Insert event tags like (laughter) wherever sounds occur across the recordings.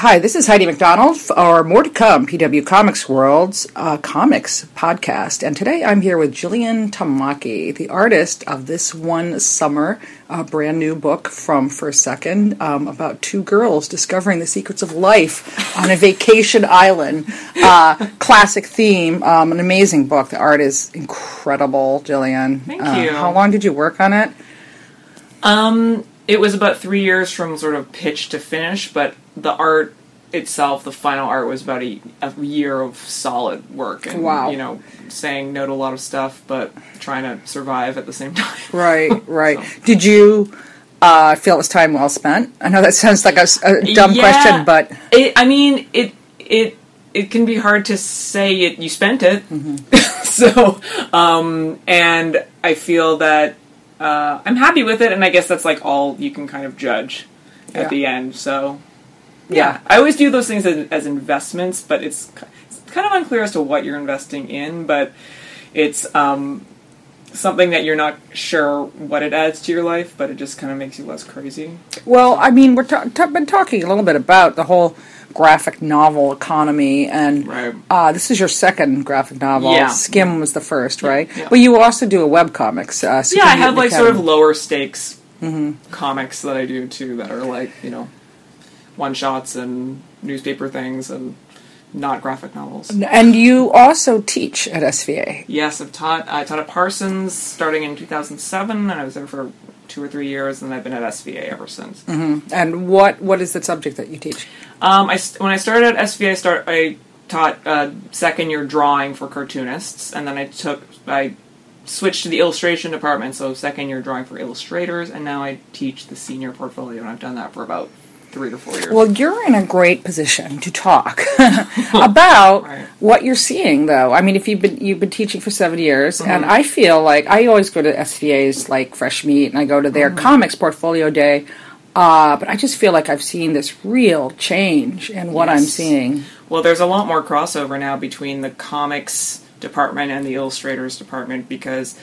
Hi, this is Heidi MacDonald, for more to come, PW Comics World's uh, comics podcast. And today I'm here with Jillian Tamaki, the artist of this one summer, a brand new book from First Second um, about two girls discovering the secrets of life on a vacation island. Uh, classic theme, um, an amazing book. The art is incredible, Jillian. Thank Uh, you. how long did you work on it? Um, it was about three years from sort of pitch to finish, but the art itself, the final art, was about a, a year of solid work. And, Wow. You know, saying no to a lot of stuff, but trying to survive at the same (laughs) time. Right, (laughs) right. So- Did you uh, feel it was time well spent? I know that sounds like a dumb Yeah. question, but It, I mean, it it it can be hard to say it. You spent it, Mm-hmm. (laughs) so um, and I feel that uh, I'm happy with it, and I guess that's like all you can kind of judge at Yeah. the end. So Yeah. I always do those things as, as investments, but it's, it's kind of unclear as to what you're investing in. But it's um, something that you're not sure what it adds to your life, but it just kind of makes you less crazy. well, I mean, we've ta- ta- been talking a little bit about the whole graphic novel economy, and Right. uh, this is your second graphic novel. Yeah. Skim was the first, right? yeah. But you also do a web comics. Uh, Yeah, I have like sort of lower stakes Mm-hmm. comics that I do too that are like you know one shots and newspaper things and not graphic novels. And you also teach at SVA. Yes, I've taught. I taught at Parsons starting in 2007, and I was there for two or three years, and I've been at SVA ever since. And what what is the subject that you teach? Um, I when I started at SVA, I start I taught uh, second year drawing for cartoonists, and then I took I switched to the illustration department, so second year drawing for illustrators, and now I teach the senior portfolio, and I've done that for about three to four years. Well, you're in a great position to talk (laughs) about (laughs) Right. what you're seeing, though. I mean, if you've been you've been teaching for seven years, and Mm-hmm. I feel like I always go to SVA's like Fresh Meat, and I go to their Mm-hmm. comics portfolio day. Uh, but I just feel like I've seen this real change in what I'm seeing. Well, there's a lot more crossover now between the comics department and the illustrators department because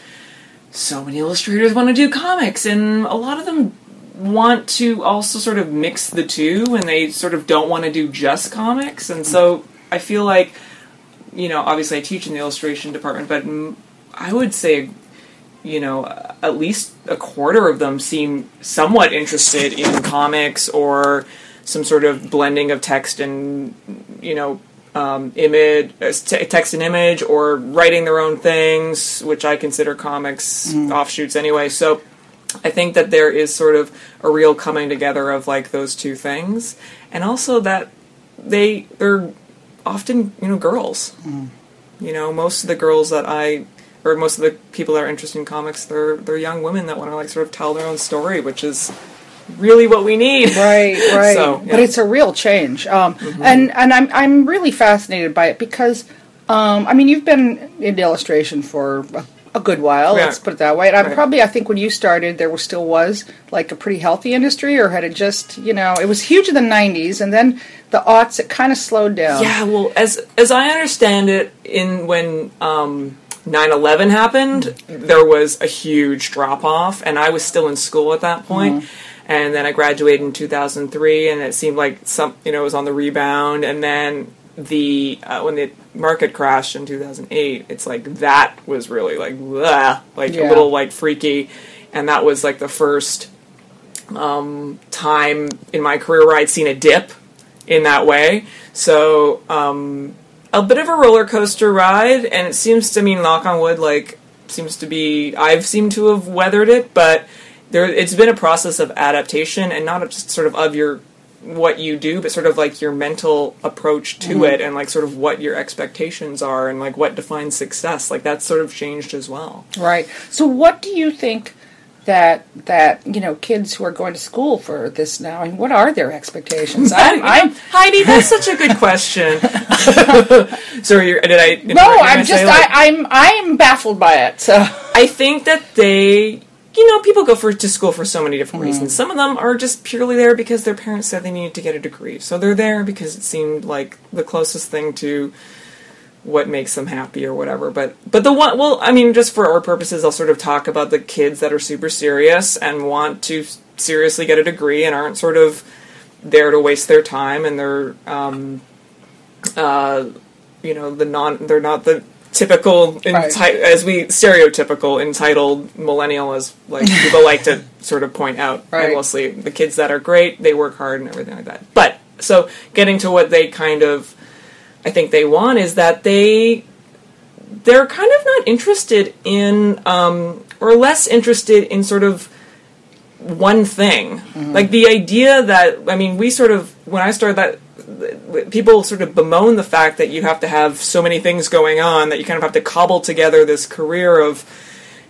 so many illustrators want to do comics, and a lot of them want to also sort of mix the two, and they sort of don't want to do just comics. And so I feel like, you know, obviously I teach in the illustration department, but mm, I would say you know, at least a quarter of them seem somewhat interested in comics or some sort of blending of text and, you know, um, image, uh, te- text and image, or writing their own things, which I consider comics offshoots anyway. So I think that there is sort of a real coming together of like those two things, and also that they they're often you know girls. You know, most of the girls that I or most of the people that are interested in comics, they're they're young women that want to like sort of tell their own story, which is really what we need. Right, right. (laughs) So, But it's a real change, um, and and I'm I'm really fascinated by it because, um, I mean, you've been in illustration for a, good while. Yeah. Let's put it that way. And I'm Right. probably I think when you started, there was still was like a pretty healthy industry, or had it just you know it was huge in the '90s, and then the aughts it kind of slowed down. Yeah, well, as as I understand it, in when um, 9/11 happened, there was a huge drop off, and I was still in school at that point. And then I graduated in 2003, and it seemed like some, you know, it was on the rebound. And then the uh, when the market crashed in 2008, it's like that was really like, blah, like Yeah. a little like freaky, and that was like the first um, time in my career where I'd seen a dip in that way. So um, a bit of a roller coaster ride, and it seems to me, knock on wood, like seems to be I've seemed to have weathered it, but there it's been a process of adaptation, and not just sort of of your what you do, but sort of like your mental approach to mm-hmm. it, and like sort of what your expectations are, and like what defines success. Like that's sort of changed as well. Right. So, what do you think that that you know kids who are going to school for this now? I mean, what are their expectations? (laughs) I'm, I'm Heidi, that's such a good question. (laughs) Sorry, did I? no, I'm just like, I, I'm I'm baffled by it. So, I think that they, you know, people go for to school for so many different reasons. Some of them are just purely there because their parents said they needed to get a degree, so they're there because it seemed like the closest thing to what makes them happy or whatever. But but the one, well, I mean, just for our purposes, I'll sort of talk about the kids that are super serious and want to seriously get a degree and aren't sort of there to waste their time and they're um, uh, you know the non they're not the typical enti- Right. as we stereotypical entitled millennial as like people like to sort of point out Right. endlessly the kids that are great they work hard and everything like that but so getting to what they kind of i think they want is that they they're kind of not interested in um, or less interested in sort of one thing like the idea that i mean we sort of when i started that people sort of bemoan the fact that you have to have so many things going on that you kind of have to cobble together this career of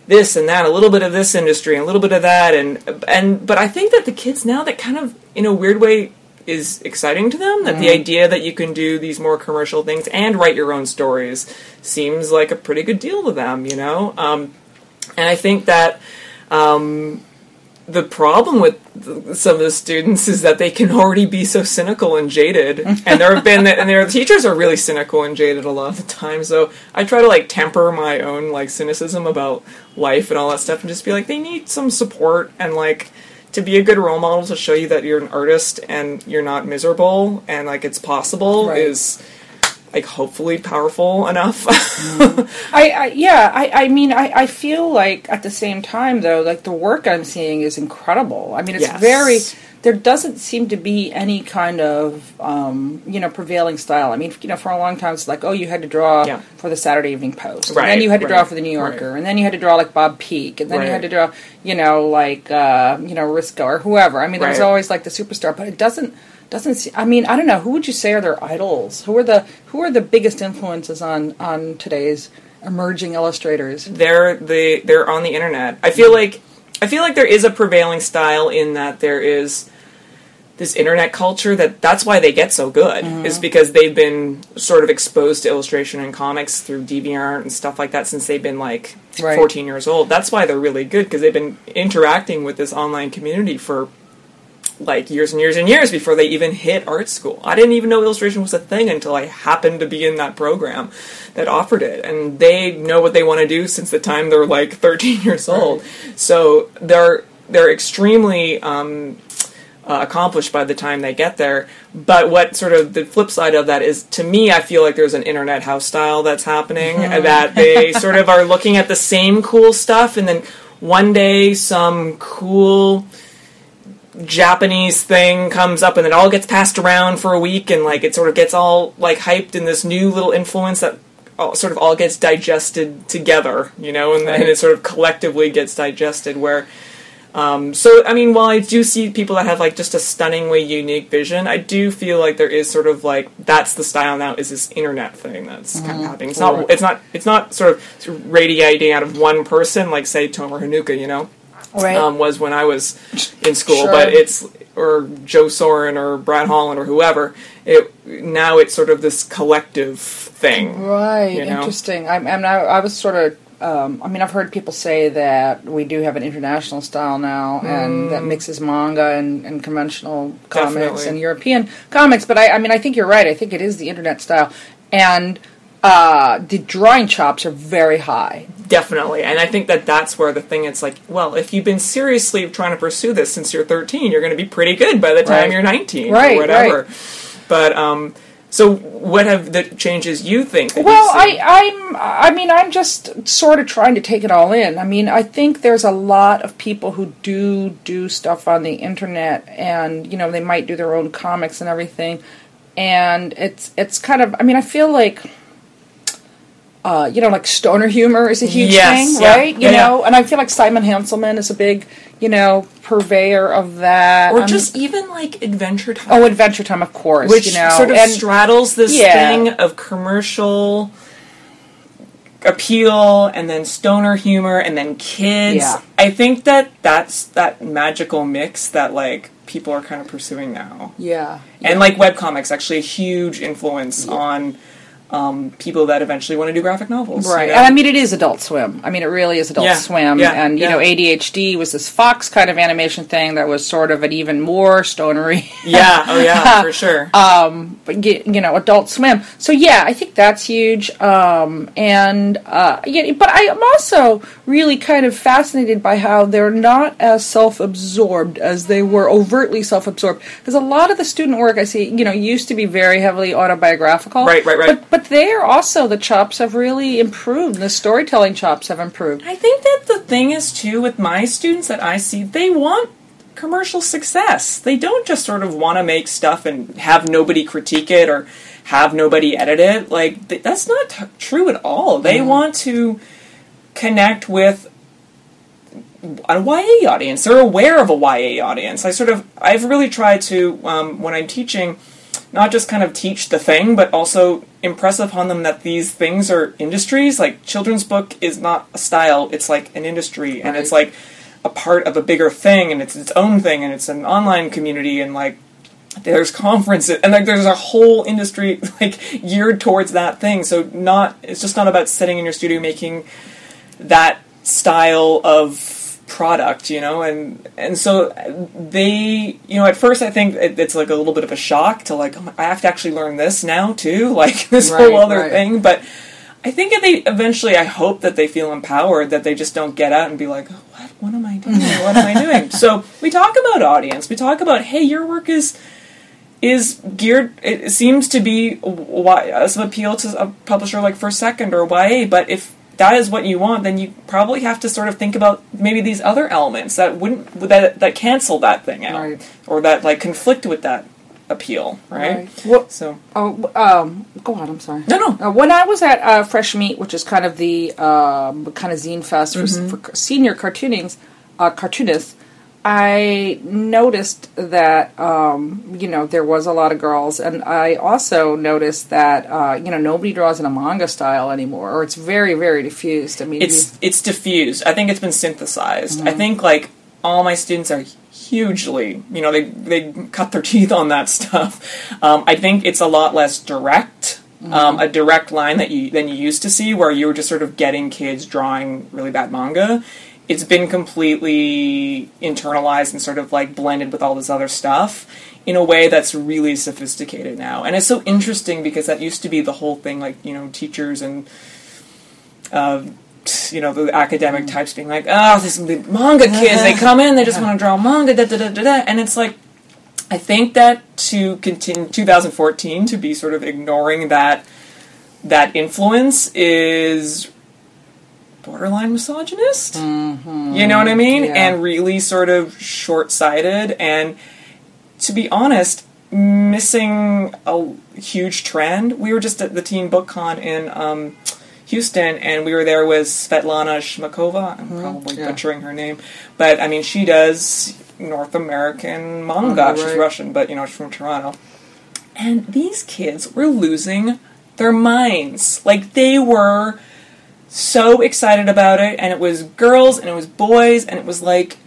this and that, a little bit of this industry and a little bit of that, and and but I think that the kids now that kind of in a weird way is exciting to them. That the idea that you can do these more commercial things and write your own stories seems like a pretty good deal to them, you know. Um, and I think that um, the problem with th- some of the students is that they can already be so cynical and jaded, (laughs) and there have been and their teachers are really cynical and jaded a lot of the time. So I try to like temper my own like cynicism about life and all that stuff, and just be like, they need some support and like to be a good role model to show you that you're an artist and you're not miserable and like it's possible Right. is like hopefully powerful enough. (laughs) I, I yeah, I, I mean, I, I feel like at the same time though, like the work I'm seeing is incredible. I mean, it's Yes. very. There doesn't seem to be any kind of um, you know prevailing style. I mean, you know, for a long time it's like, oh, you had to draw Yeah. for the Saturday Evening Post, and then you had to draw for the New Yorker, right. and then you had to draw like Bob Peak, and then you had to draw, you know, like uh, you know Risko or whoever. I mean, there was Right. always like the superstar, but it doesn't doesn't. See, I mean, I don't know. Who would you say are their idols? Who are the who are the biggest influences on on today's emerging illustrators? they're the they're on the internet. I feel like I feel like there is a prevailing style in that there is this internet culture that that's why they get so good is because they've been sort of exposed to illustration and comics through DeviantArt and stuff like that since they've been like Right. 14 years old. That's why they're really good because they've been interacting with this online community for like years and years and years before they even hit art school. I didn't even know illustration was a thing until I happened to be in that program that offered it. And they know what they want to do since the time they're like (laughs) 13 years old. So they're they're extremely um, uh, accomplished by the time they get there. But what sort of the flip side of that is, to me, I feel like there's an internet house style that's happening that they (laughs) sort of are looking at the same cool stuff, and then one day some cool Japanese thing comes up, and it all gets passed around for a week, and like it sort of gets all like hyped in this new little influence that. All, sort of all gets digested together, you know, and then Right. it sort of collectively gets digested. Where um, so, I mean, while I do see people that have like just a stunningly unique vision, I do feel like there is sort of like that's the style now is this internet thing that's kind of happening. It's not, Right. it's not, it's not sort of, radiating out of one person like say Tomer Hanuka, you know, Right. um, was when I was in school. Sure. But it's or Joe Sorren or Brad Holland or whoever. It now it's sort of this collective thing. Right. you know? Interesting. I, I mean, I, I was sort of. Um, I mean, I've heard people say that we do have an international style now, and that mixes manga and, and conventional comics. Definitely. and European comics. But I, I mean, I think you're right. I think it is the internet style, and uh, the drawing chops are very high. Definitely, and I think that that's where the thing. It's like, well, if you've been seriously trying to pursue this since you're 13, you're going to be pretty good by the time Right. you're 19 Right, or whatever. But um, so what have the changes you think? That Well? I, I'm. I mean, I'm just sort of trying to take it all in. I mean, I think there's a lot of people who do do stuff on the internet, and you know, they might do their own comics and everything. And it's it's kind of. I mean, I feel like. Uh, you know, like stoner humor is a huge Yes, thing, yeah, right? You yeah, yeah. know, and I feel like Simon Hanselmann is a big, you know, purveyor of that. or I'm- just even like Adventure Time, oh, Adventure Time, of course. which you know, sort of and, straddles this Yeah. thing of commercial appeal and then stoner humor and then kids. Yeah. I think that that's that magical mix that like people are kind of pursuing now. yeah, and like webcomics actually a huge influence on um, people that eventually want to do graphic novels. Right, you know? and I mean it is Adult Swim. I mean it really is Adult Yeah, Swim, yeah, and you yeah. know ADHD was this Fox kind of animation thing that was sort of an even more stonery. yeah, oh yeah, (laughs) for sure. um, but you know, Adult Swim. So yeah, I think that's huge. Um, and uh, yeah, but I am also really kind of fascinated by how they're not as self-absorbed as they were overtly self-absorbed. Because a lot of the student work I see, you know, used to be very heavily autobiographical. Right, right, right. But but there also the chops have really improved. The storytelling chops have improved. I think that the thing is too with my students that I see, they want commercial success. They don't just sort of want to make stuff and have nobody critique it or have nobody edit it. Like th- that's not t- true at all. They want to connect with a YA audience. They're aware of a YA audience. I sort of I've really tried to um, when I'm teaching not just kind of teach the thing, but also impress upon them that these things are industries. Like children's book is not a style; it's like an industry, and it's like a part of a bigger thing, and it's its own thing, and it's an online community, and like there's conferences, and like there's a whole industry (laughs) like geared towards that thing. So not it's just not about sitting in your studio making that style of product, you know, and and so they, you know, at first I think it, it's like a little bit of a shock to like, oh I have to actually learn this now too, (laughs) like this Right, whole other right. thing. But I think if they eventually, I hope that they feel empowered, that they just don't get out and be like, what, what am I doing? (laughs) What am I doing? So we talk about audience. We talk about, hey, your work is is geared. It seems to be why of appeal to a publisher like First Second or YA. But if that is what you want, then you probably have to sort of think about maybe these other elements that wouldn't that that cancel that thing out Right. or that like conflict with that appeal, right? Right. Well, So Oh, um, go on. I'm sorry. no, no, Uh, when I was at uh, Fresh Meat, which is kind of the um, kind of zine fest for, Mm-hmm. for senior cartoonings, uh, cartoonists, I noticed that um, you know there was a lot of girls, and I also noticed that uh, you know nobody draws in a manga style anymore, or it's very very diffused. I mean, it's it's diffused. I think it's been synthesized. I think like all my students are hugely, you know, they they cut their (laughs) teeth on that stuff. Um, I think it's a lot less direct. Um, a direct line that you than you used to see, where you were just sort of getting kids drawing really bad manga. It's been completely internalized and sort of like blended with all this other stuff in a way that's really sophisticated now. And it's so interesting because that used to be the whole thing, like you know, teachers and uh, you know the academic types being like, oh, this the manga kids. They come in, they just want to draw manga, da da da da da, and it's like. I think that to continue 2014 to be sort of ignoring that that influence is borderline misogynist. Mm-hmm. You know what I mean? Yeah. And really sort of short-sighted and to be honest, missing a huge trend. We were just at the Teen Book Con in um, Houston, and we were there with Svetlana Chmakova. I'm mm-hmm. probably yeah. butchering her name, but I mean, she does North American manga. Manga, She's. Russian, but you know, she's from Toronto. And these kids were losing their minds. Like they were so excited about it, and it was girls and it was boys, and it was like,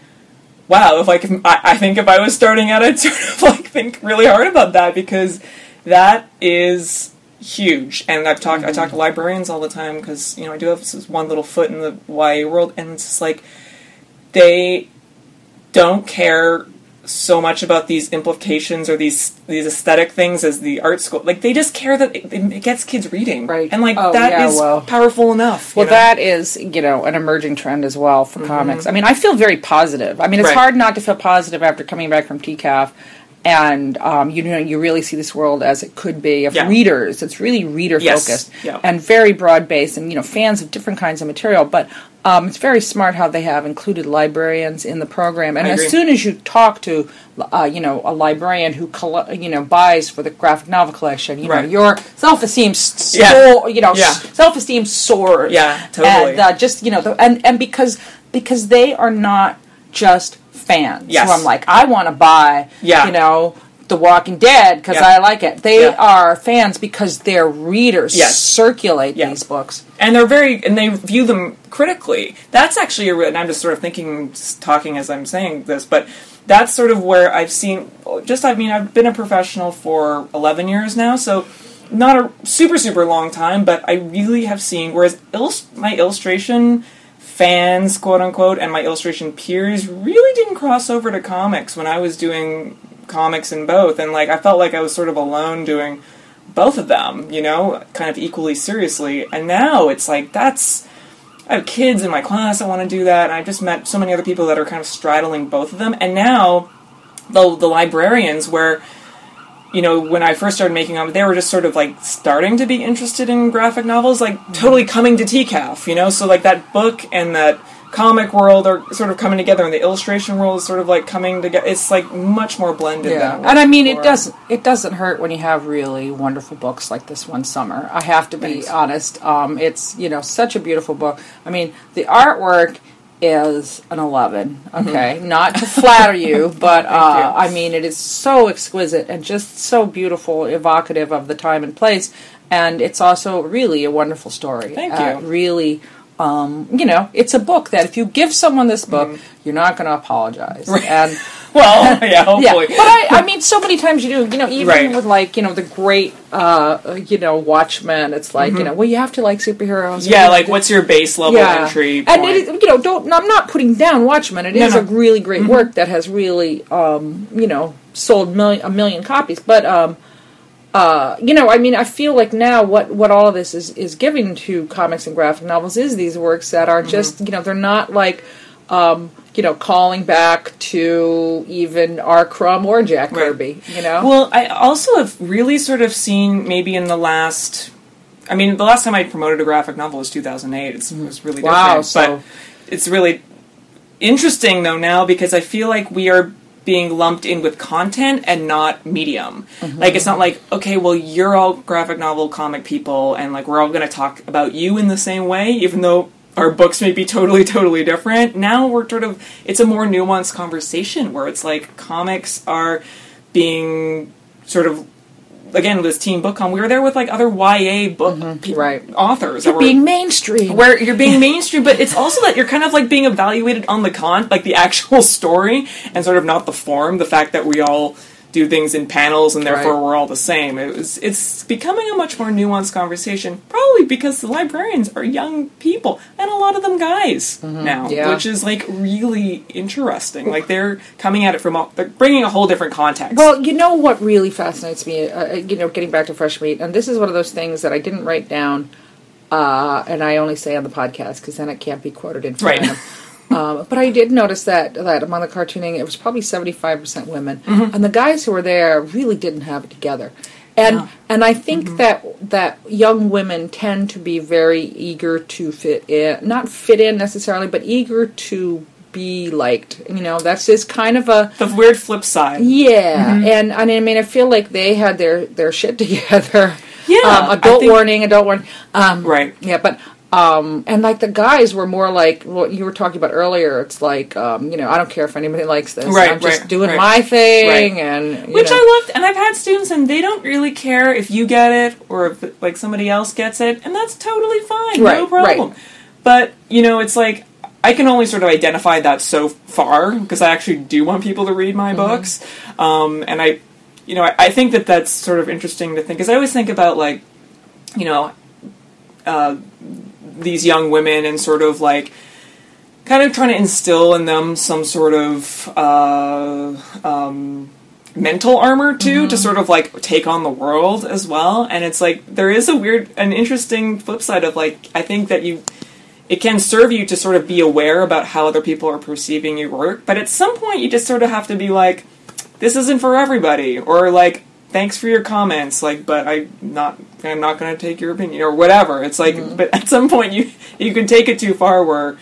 wow. If I can, I, I think if I was starting out, I'd (laughs) sort of like think really hard about that because that is huge. And I've talked, I talk to mm-hmm. librarians all the time because you know I do have this one little foot in the YA world, and it's just like they don't care so much about these implications or these these aesthetic things as the art school. Like they just care that it, it gets kids reading, Right. And like Oh, that yeah, is well. powerful enough. Well, know? that is, you know, an emerging trend as well for comics. I mean, I feel very positive. I mean, it's Mm-hmm. Right. hard not to feel positive after coming back from TCAF. And um, you know, you really see this world as it could be of Yeah. readers. It's really reader Yes. focused Yeah. and very broad based, and you know, fans of different kinds of material. But um, it's very smart how they have included librarians in the program. And as soon as you talk to, uh, you know, a librarian who coll- you know buys for the graphic novel collection, you Right. know, your self esteem, s- Yeah. you know, self esteem soars. Yeah, totally. And, uh, just you know, the, and and because because they are not just fans. Yes. So I'm like, I want to buy, Yeah. you know, The Walking Dead because Yeah. I like it. They Yeah. are fans because their readers Yes. circulate these books. and they're very and they view them critically. That's actually a and I'm just sort of thinking, talking as I'm saying this, but that's sort of where I've seen. Just I mean, I've been a professional for 11 years now, so not a super super long time, but I really have seen. Whereas my illustration fans, quote unquote, and my illustration peers really didn't cross over to comics when I was doing comics in both, and like I felt like I was sort of alone doing both of them, you know, kind of equally seriously. And now it's like that's I have kids in my class that want to do that, and I've just met so many other people that are kind of straddling both of them. And now the the librarians where you know, when I first started making them, they were just sort of like starting to be interested in graphic novels, like totally coming to TCAF, you know? So, like, that book and that comic world are sort of coming together, and the illustration world is sort of like coming together. It's like much more blended. Yeah, than and I mean, it doesn't it doesn't hurt when you have really wonderful books like this one summer. I have to be Thanks. honest. Um, it's you know such a beautiful book. I mean, the artwork is an eleven. Okay, not to flatter you, (laughs) but uh, Mm-hmm. you. I mean, it is so exquisite and just so beautiful, evocative of the time and place, and it's also really a wonderful story. Thank Uh, you. really. Um, you know, it's a book that if you give someone this book, Mm-hmm. you're not going to apologize. And (laughs) Well, yeah, hopefully. yeah, but I, I mean, so many times you do. You know, even Right. with like you know the great, uh, you know, Watchmen. It's like you know, well, you have to like superheroes. Mm-hmm. yeah, like what's your base level entry point? and it you know, don't. I'm not putting down Watchmen. It is No, no. a really great work that has really, um, you know, sold million, a million copies. But um, uh, you know, I mean, I feel like now what what all of this is is giving to comics and graphic novels is these works that Mm-hmm. are just you know they're not like. Um, you know, calling back to even R. Crumb or Jack Right. Kirby. You know, Well, I also have really sort of seen maybe in the last. I mean, the last time I promoted a graphic novel was 2008. It's, it was really. Wow, different. so- But it's really interesting though now because I feel like we are being lumped in with content and not medium. Mm-hmm. Like it's not like okay, well you're all graphic novel comic people and like we're all going to talk about you in the same way even though our books may be totally (laughs) totally different. Now we're sort of it's a more nuanced conversation where it's like comics are being sort of again this teen book con we were there with like other YA book Mm-hmm. right. authors that you're were being mainstream. where you're being (laughs) mainstream, but it's also that you're kind of like being evaluated on the con, like the (laughs) actual story, and sort of not the form. The fact that we all do things in panels and therefore Right. we're all the same. It was, it's becoming a much more nuanced conversation, probably because the librarians are young people and a lot of them guys now, Mm-hmm. Yeah. which is like really interesting. Like they're coming at it from, a, they're bringing a whole different context. Well, you know what really fascinates me, uh, you know, getting back to fresh meat, and this is one of those things that I didn't write down, uh, and I only say on the podcast because then it can't be quoted in Right. Right. Um, but I did notice that that among the cartooning, it was probably seventy five percent women, Mm-hmm. and the guys who were there really didn't have it together. And and I think Mm-hmm. that that young women tend to be very eager to fit in, not fit in necessarily, but eager to be liked. You know, that's just kind of a the weird flip side. yeah, and, and I mean, I feel like they had their their shit (laughs) together. Yeah, um, adult think- warning, adult warning. Um, Right. Yeah, but um, and like the guys were more like what you were talking about earlier. It's like um, you know, I don't care if anybody likes this. Right, I'm just right, doing right. my thing, Right. and Which know. I loved, and I've had students, and they don't really care if you get it or if like somebody else gets it, and that's totally fine, no problem. But you know, it's like I can only sort of identify that so far because I actually do want people to read my Mm-hmm. books, um, and I, you know, I, I think that that's sort of interesting to think because I always think about like, you know, uh, these young women and sort of like kind of trying to instill in them some sort of uh, um, mental armor too to sort of like take on the world as well. And it's like there is a weird an interesting flip side of like i think that you it can serve you to sort of be aware about how other people are perceiving your work but at some point you just sort of have to be like this isn't for everybody or like thanks for your comments like but i'm not i'm not going to take your opinion or whatever it's like but (laughs) at some point you you can take it too far where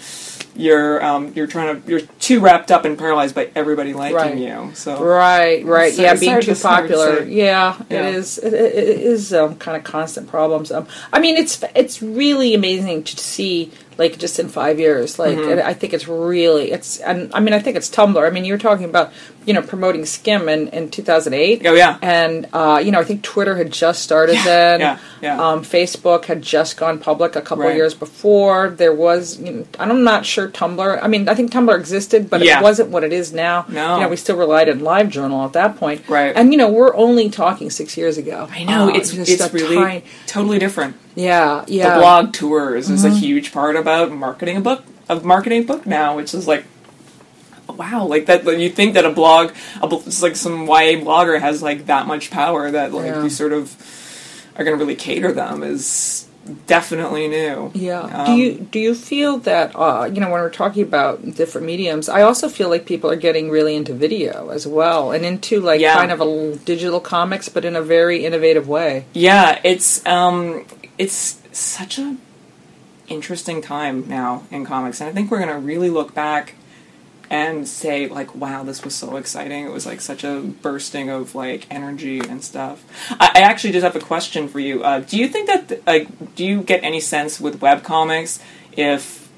you're um, you're trying to you're too wrapped up and paralyzed by everybody liking Right. you so Right, right, yeah, being too to- hard to popular. Yeah, Yeah. it is. It, it it is um, kind of constant problems. Um, I mean, it's it's really amazing to see like just in five years. Like, Mm-hmm. I think it's really it's, and I mean, I think it's Tumblr. I mean, you were talking about you know promoting Skim in in 2008. Oh, yeah. and uh, you know, I think Twitter had just started Yeah, then. yeah, yeah. Um, Facebook had just gone public a couple Right. years before. There was, you know, I'm not sure Tumblr. I mean, I think Tumblr existed, but Yeah. it wasn't what it is now. No. you know, we still relied on LiveJournal at that point. Right. and you know, we're only talking six years ago. I know Uh, it's it's really tiny- totally different. Yeah, yeah. The blog tours is a Mm-hmm. huge part about marketing a book of marketing a book now, which is like wow, like that. Like, you think that a blog, a, like some YA blogger has like that much power that like Yeah. you sort of are going to really cater them is definitely new. Yeah. Um, do you do you feel that uh, you know when we're talking about different mediums, I also feel like people are getting really into video as well, and into like Yeah. kind of a digital comics, but in a very innovative way. Yeah, it's um, it's such a interesting time now in comics, and I think we're gonna really look back and say like, wow, this was so exciting. It was like such a bursting of like energy and stuff. I, I actually just have a question for you. Uh, do you think that like, do you get any sense with web comics if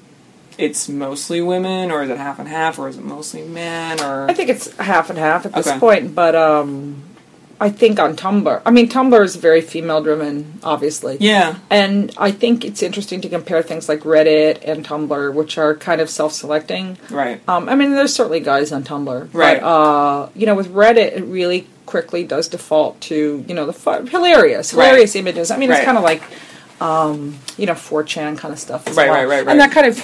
it's mostly women, or is it half and half, or is it mostly men, or I think it's half and half at this Okay. point, but um, I think on Tumblr, I mean Tumblr is very female driven, obviously. yeah, And I think it's interesting to compare things like Reddit and Tumblr, which are kind of self-selecting. right, Um, I mean, there's certainly guys on Tumblr, Right. But uh, you know, with Reddit, it really quickly does default to you know the fu- hilarious, Right. hilarious images. I mean, it's kind of like um, you know 4chan kind of stuff, as Right, well. right, right, right. and that kind of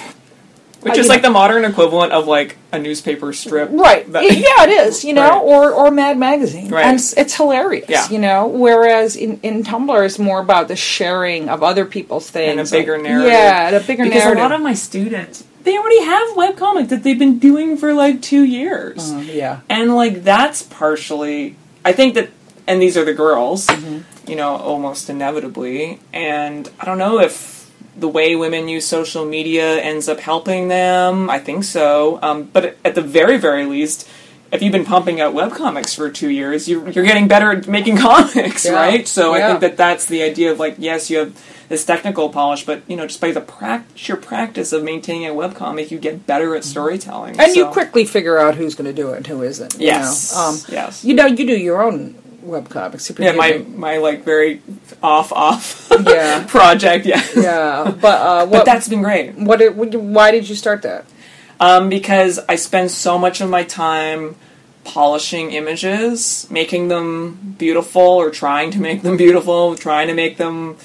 which is like know- the modern equivalent of like a newspaper strip, right, that- yeah, it is, you know, Right. or or Mad Magazine, Right. and it's, it's hilarious, Yeah. you know. Whereas in in Tumblr, it's more about the sharing of other people's things and a bigger like- narrative. Yeah, and a bigger because narrative. a lot of my students they already have webcomic that they've been doing for like two years, Uh, yeah, and like that's partially. I think that, and these are the girls, Mm-hmm. you know, almost inevitably, and I don't know if the way women use social media ends up helping them. I think so, um, but at the very very least. If you've been pumping out webcomics for two years, you're, you're getting better at making (laughs) comics, Yeah. right? So I think that that's the idea of like, yes, you have this technical polish, but you know, just by the prac- sheer practice of maintaining a webcomic, you get better at storytelling. and you quickly figure out who's going to do it and who isn't. you yes, know. Um, yes, You know, you do your own webcomics. yeah. My my like very off off (laughs) Yeah. project, yeah. yeah, but uh, what? But that's been great what, did- what? Why did you start that? um, because I spend so much of my time polishing images, making them beautiful, or trying to make them beautiful, trying to make them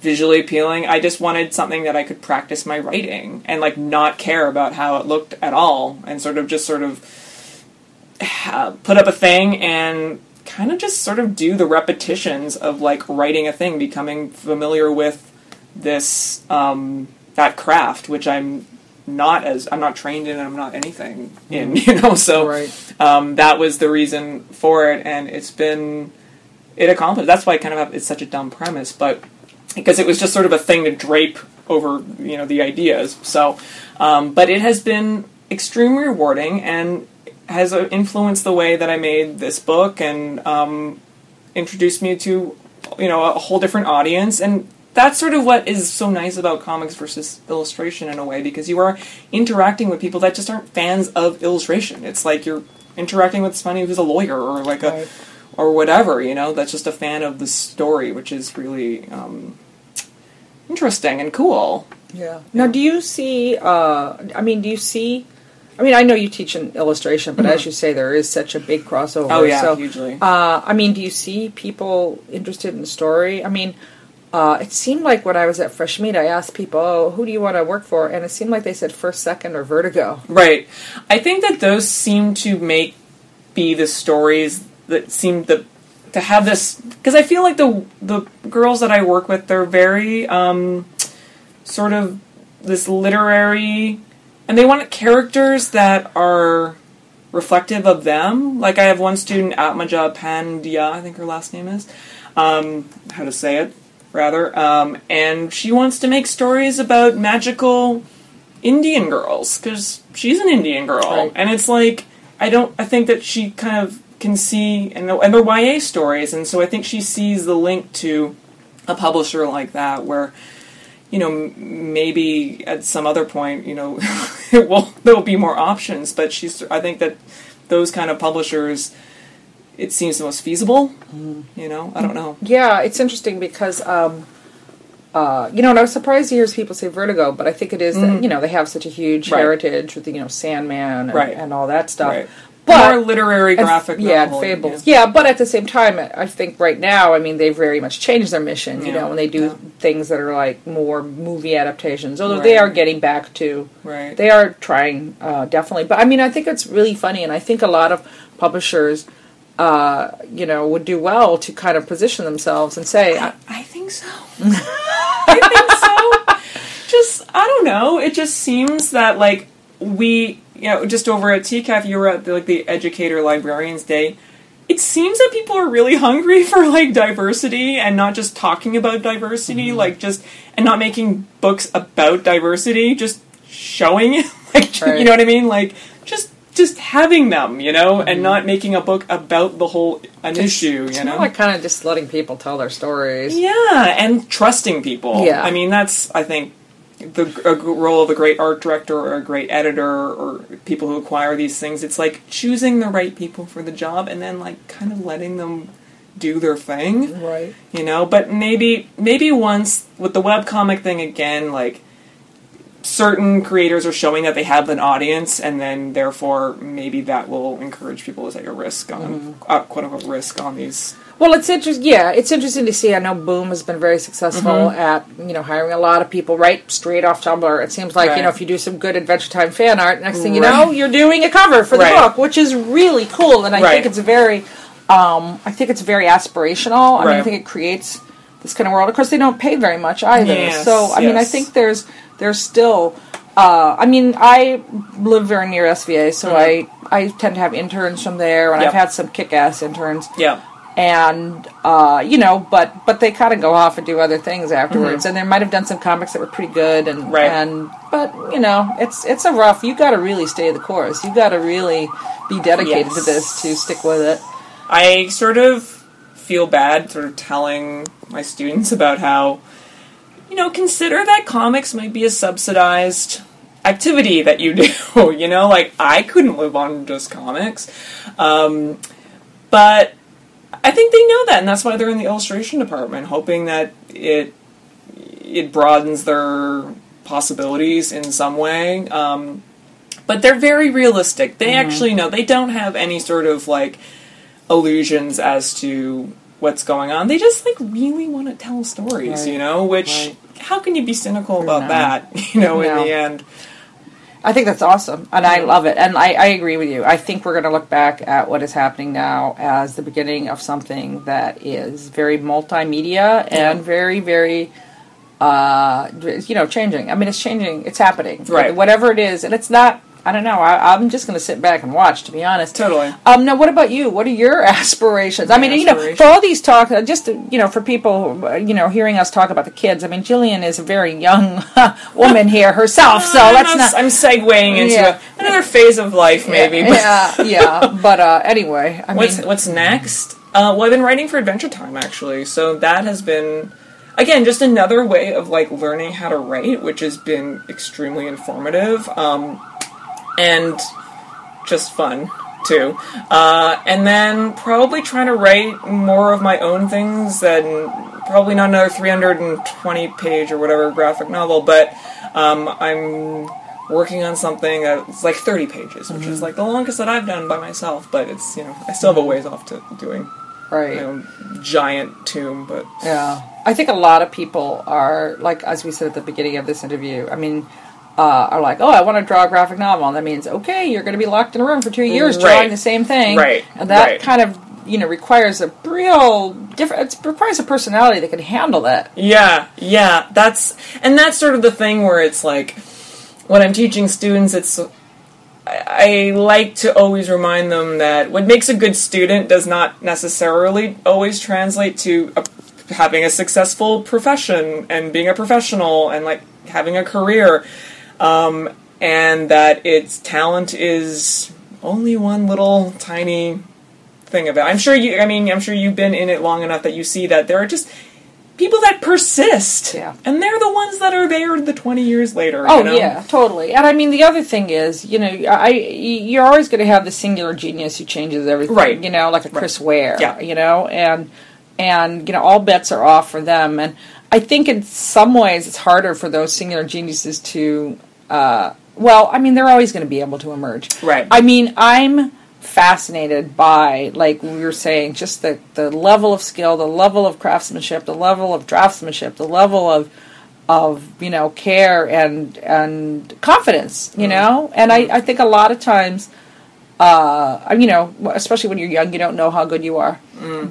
visually appealing. I just wanted something that I could practice my writing and like not care about how it looked at all, and sort of just sort of ha- put up a thing and kind of just sort of do the repetitions of like writing a thing, becoming familiar with this um, that craft, which I'm not as I'm not trained in, I'm not anything in, (laughs) you know. So Right. um, that was the reason for it, and it's been it accomplished. That's why I kind of have it's such a dumb premise, but because it was just sort of a thing to drape over, you know, the ideas. So, um, but it has been extremely rewarding and has uh, influenced the way that I made this book and um, introduced me to, you know, a whole different audience and. That's sort of what is so nice about comics versus illustration in a way, because you are interacting with people that just aren't fans of illustration. It's like you're interacting with somebody who's a lawyer or like a Right. or whatever, you know, that's just a fan of the story, which is really um, interesting and cool. Yeah. Now, do you see? Uh, I mean, do you see? I mean, I know you teach in illustration, but as you say, there is such a big crossover. Mm-hmm. Oh, yeah, so, hugely. Uh, I mean, do you see people interested in the story? I mean, uh, it seemed like when I was at Fresh Meat, I asked people, "Oh, who do you want to work for?" And it seemed like they said First, Second, or Vertigo. Right. I think that those seem to make be the stories that seem to to have this because I feel like the the girls that I work with they're very um, sort of this literary and they want characters that are reflective of them. Like I have one student, Atmaja Pandya, I think her last name is. Um, how to say it, rather. Um, and she wants to make stories about magical Indian girls because she's an Indian girl, Right. and it's like I don't. I think that she kind of can see and the- and they're YA stories, and so I think she sees the link to a publisher like that where you know, maybe at some other point, you know, (laughs) it will there will be more options. But she's, I think that those kind of publishers, it seems the most feasible. You know, I don't know. Yeah, it's interesting because, um, uh, you know, and I was surprised to hear people say Vertigo, but I think it is that, you know, they have such a huge Right. heritage with, you know, Sandman and, Right. and all that stuff. Right. But, more literary graphic yeah, novel, fables. Yeah. but at the same time, I think right now, I mean, they've very much changed their mission. You Yeah, know, when they do yeah. things that are like more movie adaptations, although they are getting back to, Right. they are trying uh, definitely. But I mean, I think it's really funny, and I think a lot of publishers, uh, you know, would do well to kind of position themselves and say, I, I think so. I think so. (laughs) (laughs) Just I don't know. It just seems that like we, you know, just over at TCAF, you were at the, like the Educator Librarians Day. It seems that people are really (laughs) hungry for like diversity and not just talking about diversity, mm-hmm. like just and not making books about diversity, just showing it. (laughs) Like Right. you know what I mean? Like just just having them, you know, and mm-hmm. not making a book about the whole an issue, It's you more know. like kind of just letting people tell their stories. Yeah, and trusting people. Yeah. I mean, that's, I think, the role of a great art director or a great editor or people who acquire these things. It's like choosing the right people for the job and then, like, kind of letting them do their thing, Right. you know? But maybe, maybe once, with the webcomic thing again, like, certain creators are showing that they have an audience and then therefore maybe that will encourage people to take a risk on uh, quote unquote risk on these Well, it's interesting. Yeah, it's interesting to see. I know Boom has been very successful Mm-hmm. at you know hiring a lot of people right straight off Tumblr. It seems like you know if you do some good Adventure Time fan art, next thing you Right. know, you're doing a cover for the Right. book, which is really cool. And I Right. think it's very, um, I think it's very aspirational. I mean, I think it creates this kind of world. Of course, they don't pay very much either. Yes, so I mean, I think there's there's still. Uh, I mean, I live very near SVA, so I I tend to have interns from there, and Mm-hmm. Yep. I've had some kick-ass interns yeah and uh, you know, but but they kind of go off and do other things afterwards, and they might have done some comics that were pretty good, and Mm-hmm. Right. and but you know, it's it's a rough. You got to really stay the course. You got to really be dedicated to this to stick with it. I sort of feel bad sort of telling my students about how, you know, consider that comics might be a subsidized activity that you (laughs) do. You know, like I couldn't live on just comics. Um, but I think they know that, and that's why they're in the illustration department, hoping that it it broadens their possibilities in some way. Um, but they're very realistic. They actually know. They don't have any sort of like illusions as to what's going on. They just like really want to tell stories, Right. you know. Which Right. how can you be cynical about No. that? (laughs) You know, in the end. I think that's awesome, and I love it, and I, I agree with you. I think we're going to look back at what is happening now as the beginning of something that is very multimedia and very, very, uh, you know, changing. I mean, it's changing. It's happening. Right. Whatever it is, and it's not. I don't know. I, I'm just going to sit back and watch, to be honest. Totally. Um, now, what about you? What are your (laughs) aspirations? I mean, you know, for all these talks, uh, just you know, for people, uh, you know, hearing us talk about the kids. I mean, Jillian is a very young (laughs) woman here herself, (laughs) so I'm let's not. I'm segueing into Yeah. a- another phase of life, maybe. but- yeah, yeah. But uh, anyway, I What's mean, what's next? Uh, well, I've been writing for Adventure Time actually, so that has been again just another way of like learning how to write, which has been extremely informative um, and just fun too. Uh, and then probably trying to write more of my own things than probably not another 320 page or whatever graphic novel, but um, I'm working on something that's like 30 pages, which is like the longest that I've done by myself, but it's, you know, I still have a ways off to doing right. my own giant tomb, but Yeah. I think a lot of people are, like, as we said at the beginning of this interview, I mean, uh, are like, oh, I want to draw a graphic novel. And that means, okay, you're going to be locked in a room for two years Right. drawing the same thing. Right, And that right. kind of, you know, requires a real different, it requires a personality that can handle that. Yeah, yeah, that's and that's sort of the thing where it's like when I'm teaching students, it's I, I like to always remind them that what makes a good student does not necessarily always translate to a, having a successful profession and being a professional and like having a career, um, and that its talent is only one little tiny thing of it. I'm sure you. I mean, I'm sure you've been in it long enough that you see that there are just people that persist. Yeah. And they're the ones that are there the 20 years later. Oh you know? yeah, totally. And I mean, the other thing is, you know, I you're always going to have the singular genius who changes everything. Right. You know, like a Chris Ware. Yeah. You know, and and you know, all bets are off for them. And I think in some ways it's harder for those singular geniuses to. Uh, well, I mean, they're always going to be able to emerge. Right. I mean, I'm fascinated by, like we were saying, just the, the level of skill, the level of craftsmanship, the level of draftsmanship, the level of of you know care and and confidence, you know. And I, I think a lot of times, uh, you know, especially when you're young, you don't know how good you are.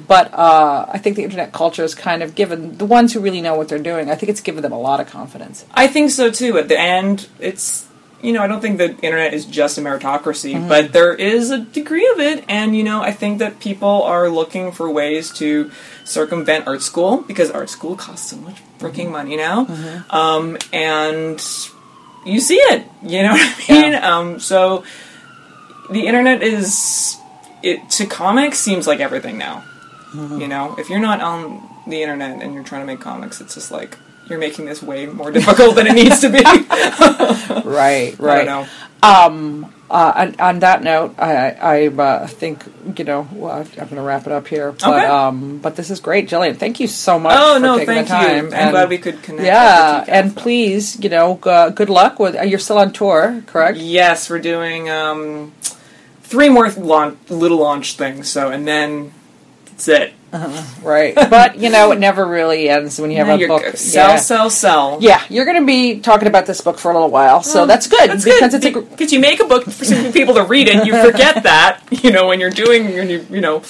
But uh, I think the internet culture has kind of given the ones who really know what they're doing. I think it's given them a lot of confidence. I think so too. At the end, it's you know I don't think the internet is just a meritocracy, Mm-hmm. but there is a degree of it, and you know I think that people are looking for ways to circumvent art school because art school costs so much freaking money now, Mm-hmm. um, and you see it. You know what I mean? Yeah. Um, so the internet is it to comics seems like everything now. Mm-hmm. You know, if you're not on the internet and you're trying to make comics, it's just like you're making this way more (laughs) difficult than it needs to be. (laughs) Right, right. Um, uh, on, on that note, I, I uh, think you know well, I'm going to wrap it up here. But Okay. um, but this is great, Jillian. Thank you so much. Oh for no, taking thank the time. you. I'm And- glad we could connect. Yeah, and please, you know, uh, good luck with. Uh, you're still on tour, correct? yes, we're doing um, three more launch, little launch things. So and then that's it. Right. but you know, it never really ends when you have Now a book. Sell, yeah. sell, sell. Yeah, you're going to be talking about this book for a little while, so Well, that's good That's because good it's because you make a book for some people to read it. You (laughs) forget that you know when you're doing when you you know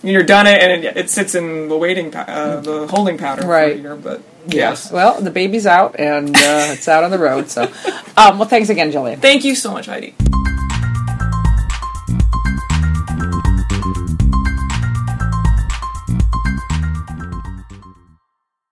when you're done it and it, it sits in the waiting uh, the holding pattern Right. year. But Yes. Well, the baby's out and uh, it's out on the road. So, um, well, thanks again, Jillian. thank you so much, Heidi.